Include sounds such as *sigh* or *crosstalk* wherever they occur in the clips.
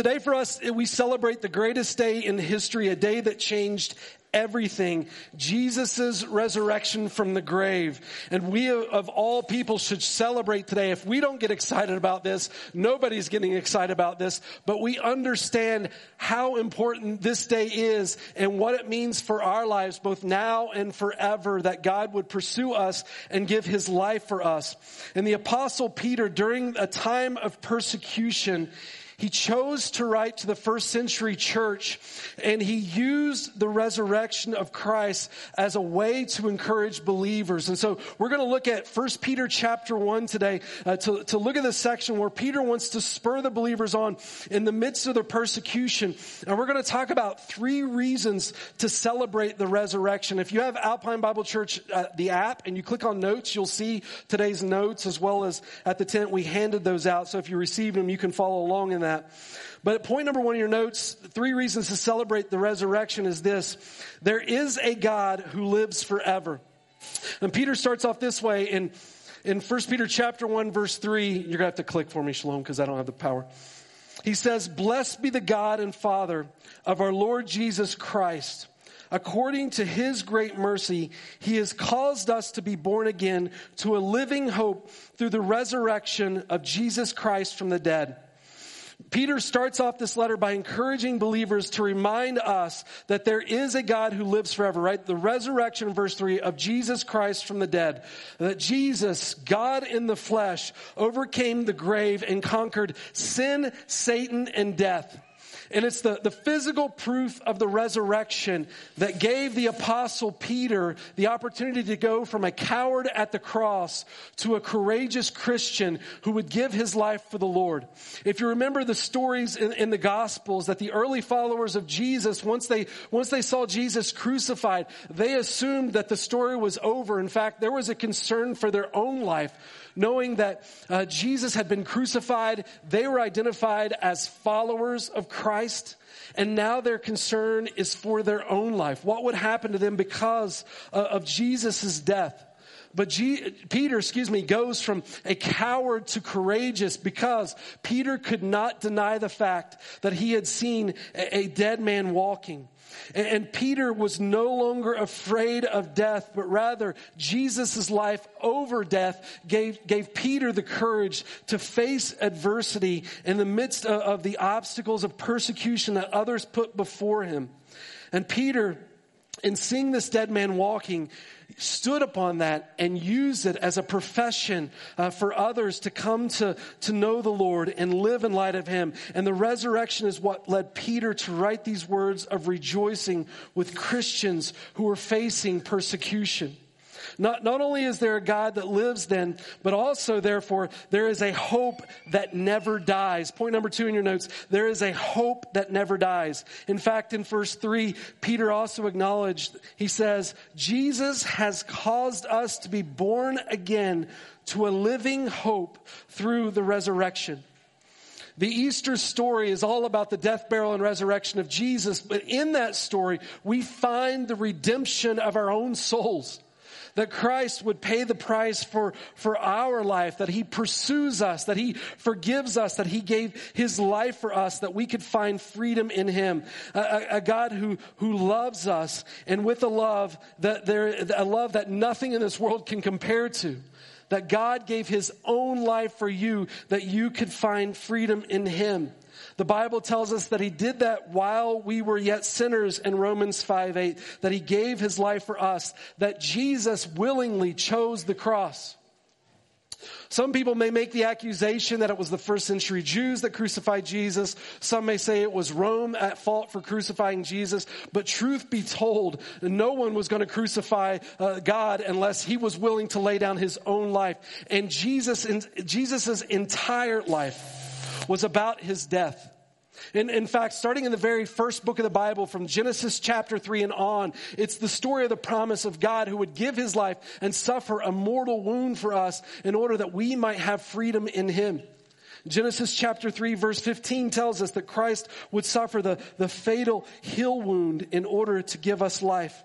Today for us, we celebrate the greatest day in history, a day that changed everything. Jesus' resurrection from the grave. And we of all people should celebrate today. If we don't get excited about this, nobody's getting excited about this, but we understand how important this day is and what it means for our lives, both now and forever, that God would pursue us and give his life for us. And the apostle Peter, during a time of persecution, he chose to write to the first century church and he used the resurrection of Christ as a way to encourage believers. And so we're going to look at 1 Peter chapter 1 today uh, to, to look at this section where Peter wants to spur the believers on in the midst of their persecution. And we're going to talk about three reasons to celebrate the resurrection. If you have Alpine Bible Church, uh, the app, and you click on notes, you'll see today's notes as well as at the tent we handed those out. So if you received them, you can follow along in that that. But point number one in your notes, three reasons to celebrate the resurrection is this. There is a God who lives forever. And Peter starts off this way in, in 1 Peter chapter 1 verse 3. You're going to have to click for me, Shalom, because I don't have the power. He says, Blessed be the God and Father of our Lord Jesus Christ. According to his great mercy, he has caused us to be born again to a living hope through the resurrection of Jesus Christ from the dead Peter starts off this letter by encouraging believers to remind us that there is a God who lives forever, right? The resurrection, verse 3, of Jesus Christ from the dead. That Jesus, God in the flesh, overcame the grave and conquered sin, Satan, and death. And it's the, the physical proof of the resurrection that gave the apostle Peter the opportunity to go from a coward at the cross to a courageous Christian who would give his life for the Lord. If you remember the stories in, in the gospels that the early followers of Jesus, once they, once they saw Jesus crucified, they assumed that the story was over. In fact, there was a concern for their own life knowing that uh, Jesus had been crucified, they were identified as followers of Christ. And now their concern is for their own life. What would happen to them because uh, of Jesus' death? But G- Peter, excuse me, goes from a coward to courageous because Peter could not deny the fact that he had seen a, a dead man walking. And Peter was no longer afraid of death, but rather Jesus' life over death gave, gave Peter the courage to face adversity in the midst of, of the obstacles of persecution that others put before him. And Peter, in seeing this dead man walking, stood upon that and used it as a profession uh, for others to come to, to know the Lord and live in light of Him. And the resurrection is what led Peter to write these words of rejoicing with Christians who were facing persecution. Not, not only is there a God that lives then, but also, therefore, there is a hope that never dies. Point number two in your notes there is a hope that never dies. In fact, in verse three, Peter also acknowledged, he says, Jesus has caused us to be born again to a living hope through the resurrection. The Easter story is all about the death, burial, and resurrection of Jesus, but in that story, we find the redemption of our own souls that Christ would pay the price for, for our life, that He pursues us, that He forgives us, that He gave His life for us, that we could find freedom in Him. A, a God who, who loves us and with a love that there, a love that nothing in this world can compare to. That God gave His own life for you, that you could find freedom in Him. The Bible tells us that he did that while we were yet sinners in Romans 5 8, that he gave his life for us, that Jesus willingly chose the cross. Some people may make the accusation that it was the first century Jews that crucified Jesus. Some may say it was Rome at fault for crucifying Jesus. But truth be told, no one was going to crucify uh, God unless he was willing to lay down his own life. And Jesus, Jesus's entire life was about his death. In, in fact, starting in the very first book of the Bible, from Genesis chapter 3 and on, it's the story of the promise of God who would give his life and suffer a mortal wound for us in order that we might have freedom in him. Genesis chapter 3 verse 15 tells us that Christ would suffer the, the fatal heel wound in order to give us life.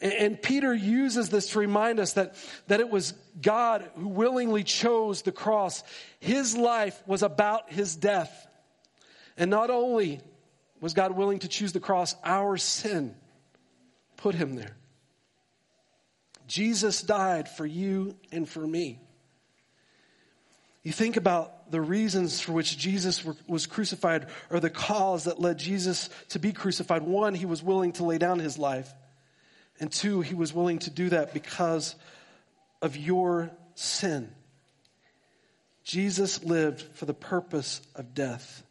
And, and Peter uses this to remind us that, that it was God who willingly chose the cross. His life was about his death. And not only was God willing to choose the cross, our sin put him there. Jesus died for you and for me. You think about the reasons for which Jesus was crucified or the cause that led Jesus to be crucified. One, he was willing to lay down his life. And two, he was willing to do that because of your sin. Jesus lived for the purpose of death,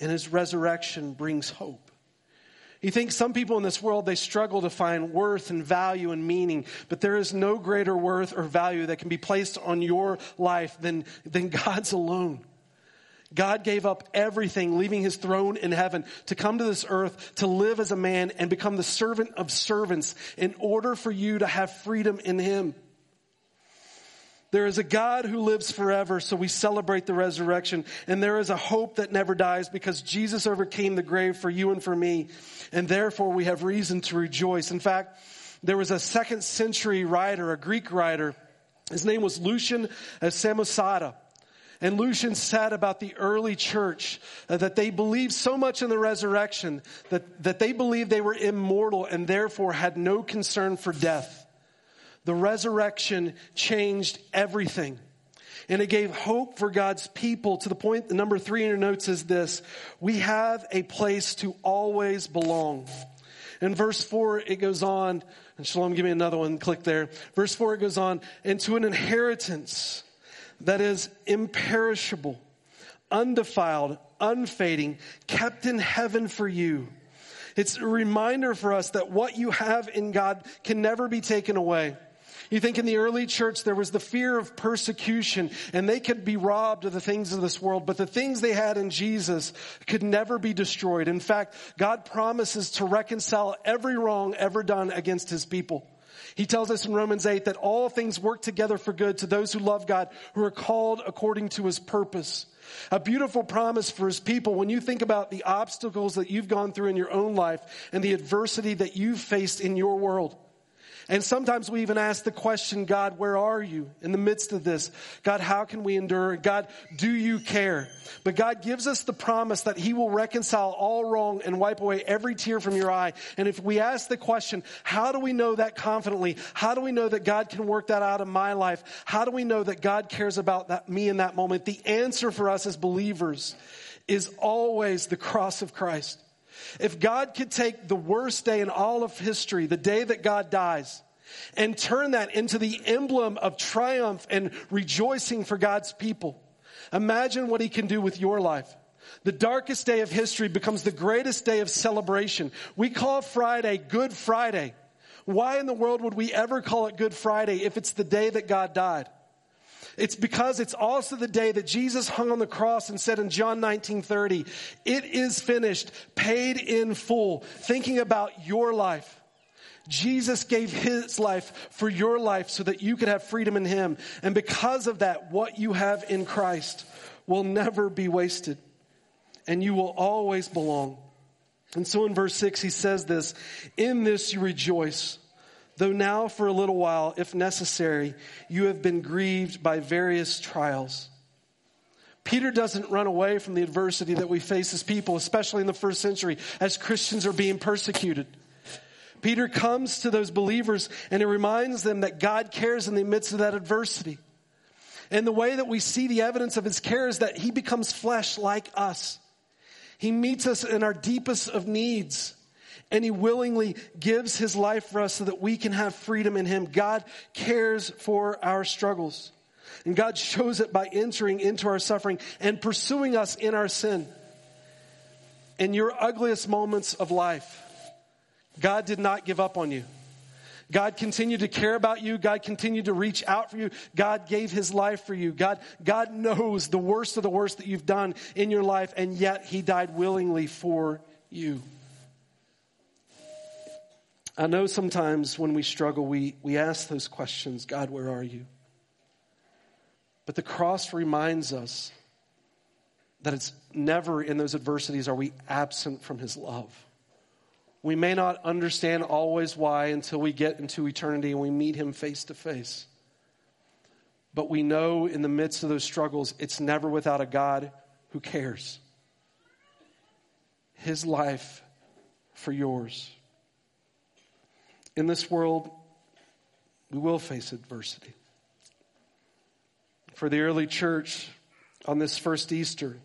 and his resurrection brings hope. You think some people in this world, they struggle to find worth and value and meaning, but there is no greater worth or value that can be placed on your life than, than *laughs* God's alone. God gave up everything, leaving his throne in heaven to come to this earth to live as a man and become the servant of servants in order for you to have freedom in him. There is a God who lives forever, so we celebrate the resurrection. And there is a hope that never dies because Jesus overcame the grave for you and for me. And therefore we have reason to rejoice. In fact, there was a second century writer, a Greek writer. His name was Lucian Samosata. And Lucian said about the early church uh, that they believed so much in the resurrection that, that they believed they were immortal and therefore had no concern for death. The resurrection changed everything. And it gave hope for God's people to the point, the number three in your notes is this. We have a place to always belong. In verse four, it goes on, and Shalom, give me another one, click there. Verse four, it goes on, into an inheritance that is imperishable, undefiled, unfading, kept in heaven for you. It's a reminder for us that what you have in God can never be taken away. You think in the early church there was the fear of persecution and they could be robbed of the things of this world, but the things they had in Jesus could never be destroyed. In fact, God promises to reconcile every wrong ever done against his people. He tells us in Romans 8 that all things work together for good to those who love God, who are called according to his purpose. A beautiful promise for his people when you think about the obstacles that you've gone through in your own life and the adversity that you've faced in your world. And sometimes we even ask the question, God, where are you in the midst of this? God, how can we endure? God, do you care? But God gives us the promise that He will reconcile all wrong and wipe away every tear from your eye. And if we ask the question, how do we know that confidently? How do we know that God can work that out in my life? How do we know that God cares about that, me in that moment? The answer for us as believers is always the cross of Christ. If God could take the worst day in all of history, the day that God dies, and turn that into the emblem of triumph and rejoicing for God's people, imagine what He can do with your life. The darkest day of history becomes the greatest day of celebration. We call Friday Good Friday. Why in the world would we ever call it Good Friday if it's the day that God died? It's because it's also the day that Jesus hung on the cross and said in John 19:30, "It is finished, paid in full." Thinking about your life. Jesus gave his life for your life so that you could have freedom in him. And because of that, what you have in Christ will never be wasted. And you will always belong. And so in verse 6, he says this, in this you rejoice though now for a little while, if necessary, you have been grieved by various trials. Peter doesn't run away from the adversity that we face as people, especially in the first century, as Christians are being persecuted. Peter comes to those believers and he reminds them that God cares in the midst of that adversity. And the way that we see the evidence of his care is that he becomes flesh like us. He meets us in our deepest of needs and he willingly gives his life for us so that we can have freedom in him. God cares for our struggles. And God shows it by entering into our suffering and pursuing us in our sin. In your ugliest moments of life, God did not give up on you. God continued to care about you. God continued to reach out for you. God gave his life for you. God, God knows the worst of the worst that you've done in your life, and yet he died willingly for you. I know sometimes when we struggle, we, we ask those questions God, where are you? But the cross reminds us that it's never in those adversities are we absent from his love. We may not understand always why until we get into eternity and we meet him face to face. But we know in the midst of those struggles, it's never without a God who cares. his life for yours. In this world, we will face adversity. For the early church on this first Easter,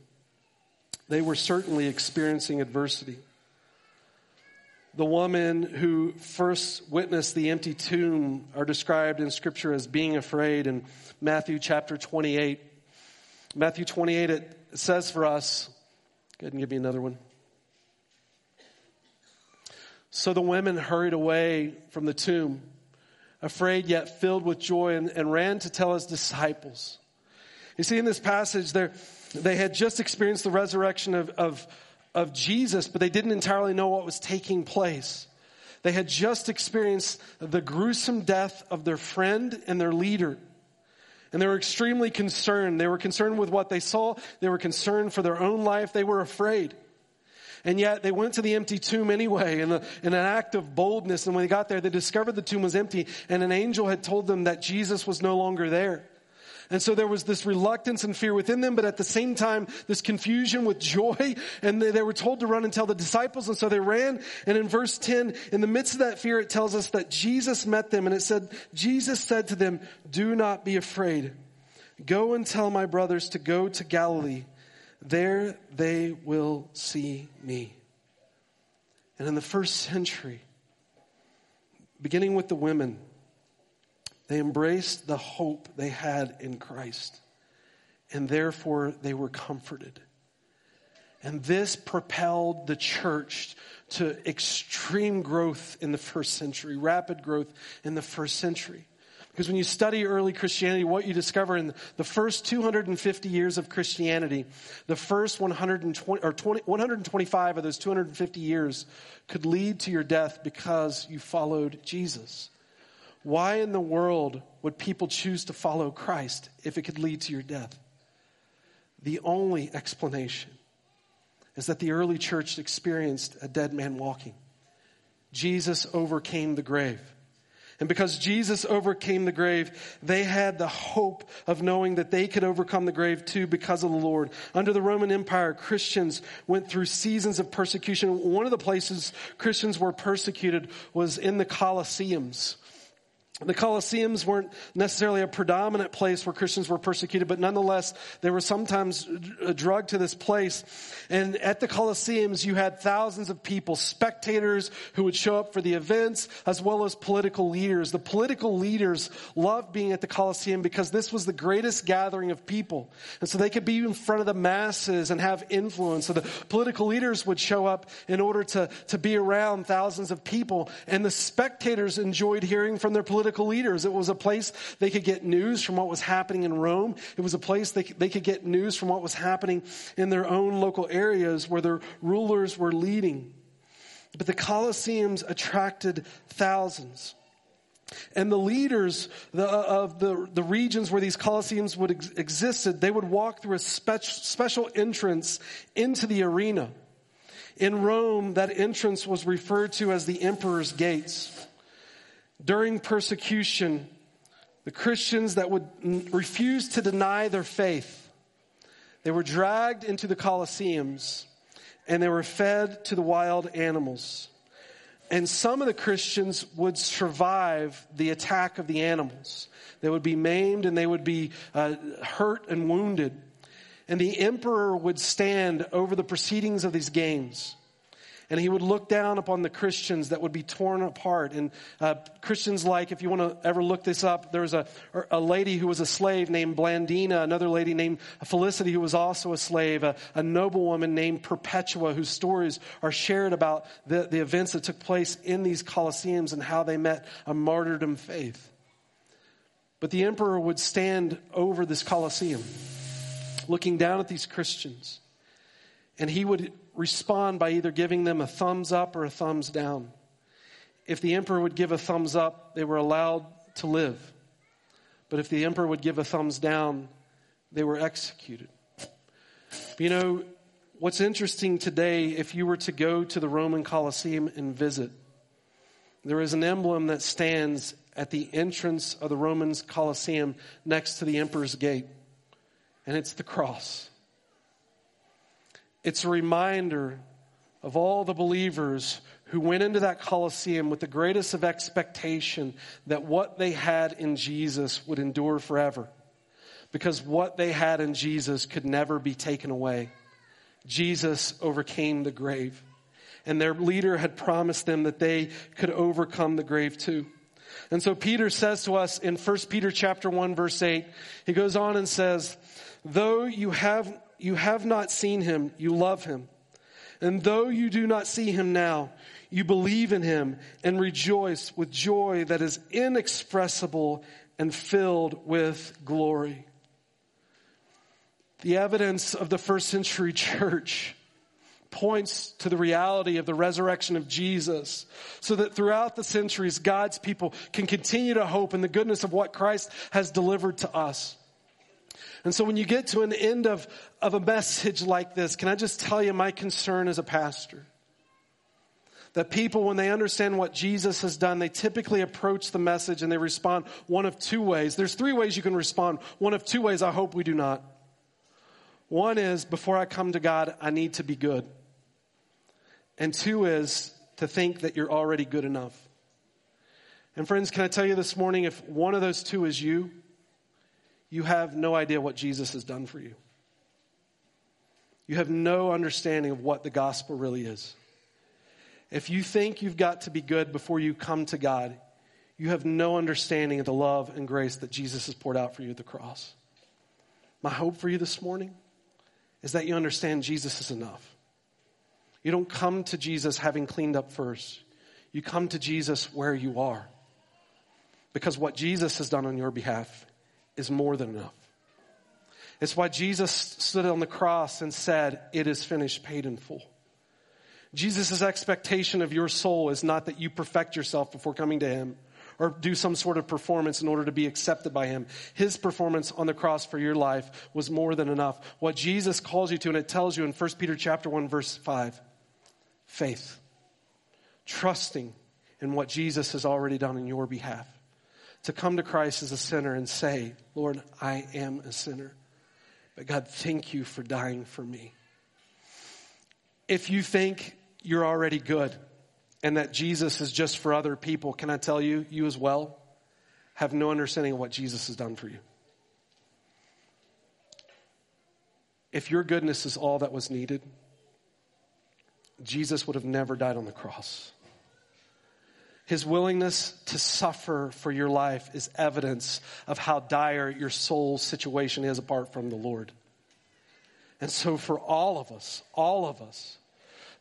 they were certainly experiencing adversity. The woman who first witnessed the empty tomb are described in Scripture as being afraid in Matthew chapter 28. Matthew 28, it says for us, go ahead and give me another one. So the women hurried away from the tomb, afraid yet filled with joy, and, and ran to tell his disciples. You see, in this passage, they had just experienced the resurrection of, of, of Jesus, but they didn't entirely know what was taking place. They had just experienced the gruesome death of their friend and their leader. And they were extremely concerned. They were concerned with what they saw. They were concerned for their own life. They were afraid. And yet they went to the empty tomb anyway in, in an act of boldness. And when they got there, they discovered the tomb was empty and an angel had told them that Jesus was no longer there. And so there was this reluctance and fear within them, but at the same time, this confusion with joy. *laughs* And they, they, were told to run and tell the disciples. And so they ran. And in verse 10, in the midst of that fear, it tells us that Jesus met them. And it said, Jesus said to them, do not be afraid. Go and tell my brothers to go to Galilee. There they will see me. And in the first century, beginning with the women, they embraced the hope they had in Christ, and therefore they were comforted. And this propelled the church to extreme growth in the first century, rapid growth in the first century. Because when you study early Christianity, what you discover in the first 250 years of Christianity, the first 120 or 20, 125 of those 250 years could lead to your death because you followed Jesus. Why in the world would people choose to follow Christ if it could lead to your death? The only explanation is that the early church experienced a dead man walking. Jesus overcame the grave. And because Jesus overcame the grave, they had the hope of knowing that they could overcome the grave too because of the Lord. Under the Roman Empire, Christians went through seasons of persecution. One of the places Christians were persecuted was in the Colosseums. The Colosseums weren't necessarily a predominant place where Christians were persecuted, but nonetheless, they were sometimes drugged to this place. And at the Colosseums, you had thousands of people, spectators who would show up for the events, as well as political leaders. The political leaders loved being at the Colosseum because this was the greatest gathering of people. And so they could be in front of the masses and have influence. So the political leaders would show up in order to, to be around thousands of people. And the spectators enjoyed hearing from their political political leaders. It was a place they could get news from what was happening in Rome. It was a place they, they could get news from what was happening in their own local areas where their rulers were leading. But the Colosseums attracted thousands. And the leaders uh, of the, the regions where these Colosseums would ex- existed, they would walk through a spe- special entrance into the arena. In Rome, that entrance was referred to as the emperor's gates. During persecution, the Christians that would refuse to deny their faith, they were dragged into the Colosseums and they were fed to the wild animals. And some of the Christians would survive the attack of the animals. They would be maimed and they would be uh, hurt and wounded. And the emperor would stand over the proceedings of these games and he would look down upon the Christians that would be torn apart. And uh, Christians like, if you want to ever look this up, there was a, a lady who was a slave named Blandina, another lady named Felicity who was also a slave, a, a noblewoman named Perpetua, whose stories are shared about the, the events that took place in these Colosseums and how they met a martyrdom faith. But the emperor would stand over this Colosseum, looking down at these Christians, and he would respond by either giving them a thumbs up or a thumbs down. If the emperor would give a thumbs up, they were allowed to live. But if the emperor would give a thumbs down, they were executed. You know, what's interesting today, if you were to go to the Roman Colosseum and visit, there is an emblem that stands at the entrance of the Roman Colosseum next to the emperor's gate, and it's the cross. It's a reminder of all the believers who went into that Colosseum with the greatest of expectation that what they had in Jesus would endure forever. Because what they had in Jesus could never be taken away. Jesus overcame the grave. And their leader had promised them that they could overcome the grave too. And so Peter says to us in 1 Peter chapter 1 verse 8, he goes on and says, though you have, you have not seen him, you love him. And though you do not see him now, you believe in him and rejoice with joy that is inexpressible and filled with glory. The evidence of the first century *laughs* church points to the reality of the resurrection of Jesus so that throughout the centuries, God's people can continue to hope in the goodness of what Christ has delivered to us. And so when you get to an end of, of a message like this, can I just tell you my concern as a pastor? That people, when they understand what Jesus has done, they typically approach the message and they respond one of two ways. There's three ways you can respond. One of two ways, I hope we do not. One is, before I come to God, I need to be good. And two is to think that you're already good enough. And friends, can I tell you this morning, if one of those two is you, you have no idea what Jesus has done for you. You have no understanding of what the gospel really is. If you think you've got to be good before you come to God, you have no understanding of the love and grace that Jesus has poured out for you at the cross. My hope for you this morning is that you understand Jesus is enough. You don't come to Jesus having cleaned up first. You come to Jesus where you are. Because what Jesus has done on your behalf is more than enough. It's why Jesus stood on the cross and said, It is finished, paid in full. Jesus' expectation of your soul is not that you perfect yourself before coming to Him or do some sort of performance in order to be accepted by Him. His performance on the cross for your life was more than enough. What Jesus calls you to, and it tells you in 1 Peter chapter 1, verse 5 faith, trusting in what Jesus has already done in your behalf. To come to Christ as a sinner and say, Lord, I am a sinner. But God, thank you for dying for me. If you think you're already good and that Jesus is just for other people, can I tell you, you as well have no understanding of what Jesus has done for you. If your goodness is all that was needed, Jesus would have never died on the cross. His willingness to suffer for your life is evidence of how dire your soul's situation is apart from the Lord. And so, for all of us, all of us,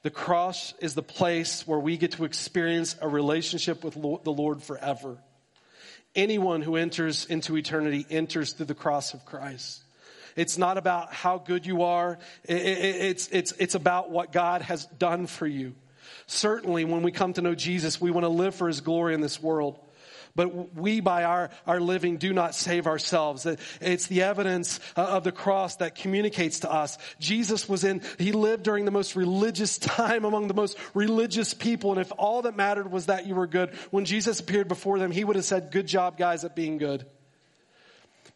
the cross is the place where we get to experience a relationship with the Lord forever. Anyone who enters into eternity enters through the cross of Christ. It's not about how good you are. It's, it's, it's about what God has done for you. Certainly, when we come to know Jesus, we want to live for his glory in this world. But we, by our, our living, do not save ourselves. It's the evidence uh, of the cross that communicates to us. Jesus was in, he lived during the most religious *laughs* time among the most religious people. And if all that mattered was that you were good, when Jesus appeared before them, he would have said, Good job, guys, at being good.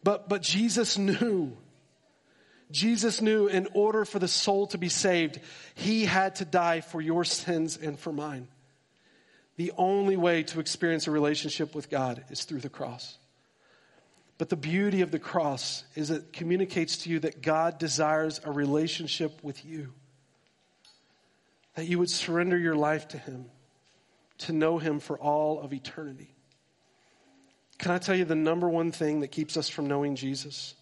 But, but Jesus knew Jesus knew in order for the soul to be saved, he had to die for your sins and for mine. The only way to experience a relationship with God is through the cross. But the beauty of the cross is it communicates to you that God desires a relationship with you. That you would surrender your life to Him, to know Him for all of eternity. Can I tell you the number one thing that keeps us from knowing Jesus?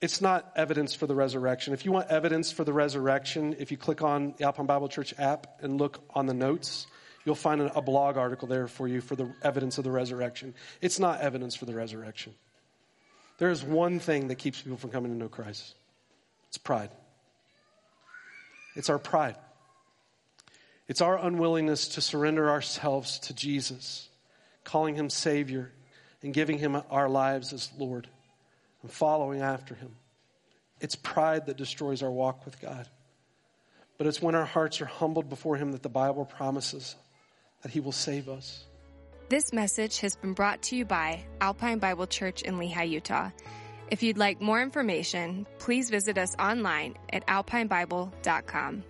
It's not evidence for the resurrection. If you want evidence for the resurrection, if you click on the Alpine Bible Church app and look on the notes, you'll find a blog article there for you for the evidence of the resurrection. It's not evidence for the resurrection. There is one thing that keeps people from coming to know Christ it's pride. It's our pride. It's our unwillingness to surrender ourselves to Jesus, calling him Savior, and giving him our lives as Lord and following after Him. It's pride that destroys our walk with God. But it's when our hearts are humbled before Him that the Bible promises that He will save us. This message has been brought to you by Alpine Bible Church in Lehi, Utah. If you'd like more information, please visit us online at alpinebible.com.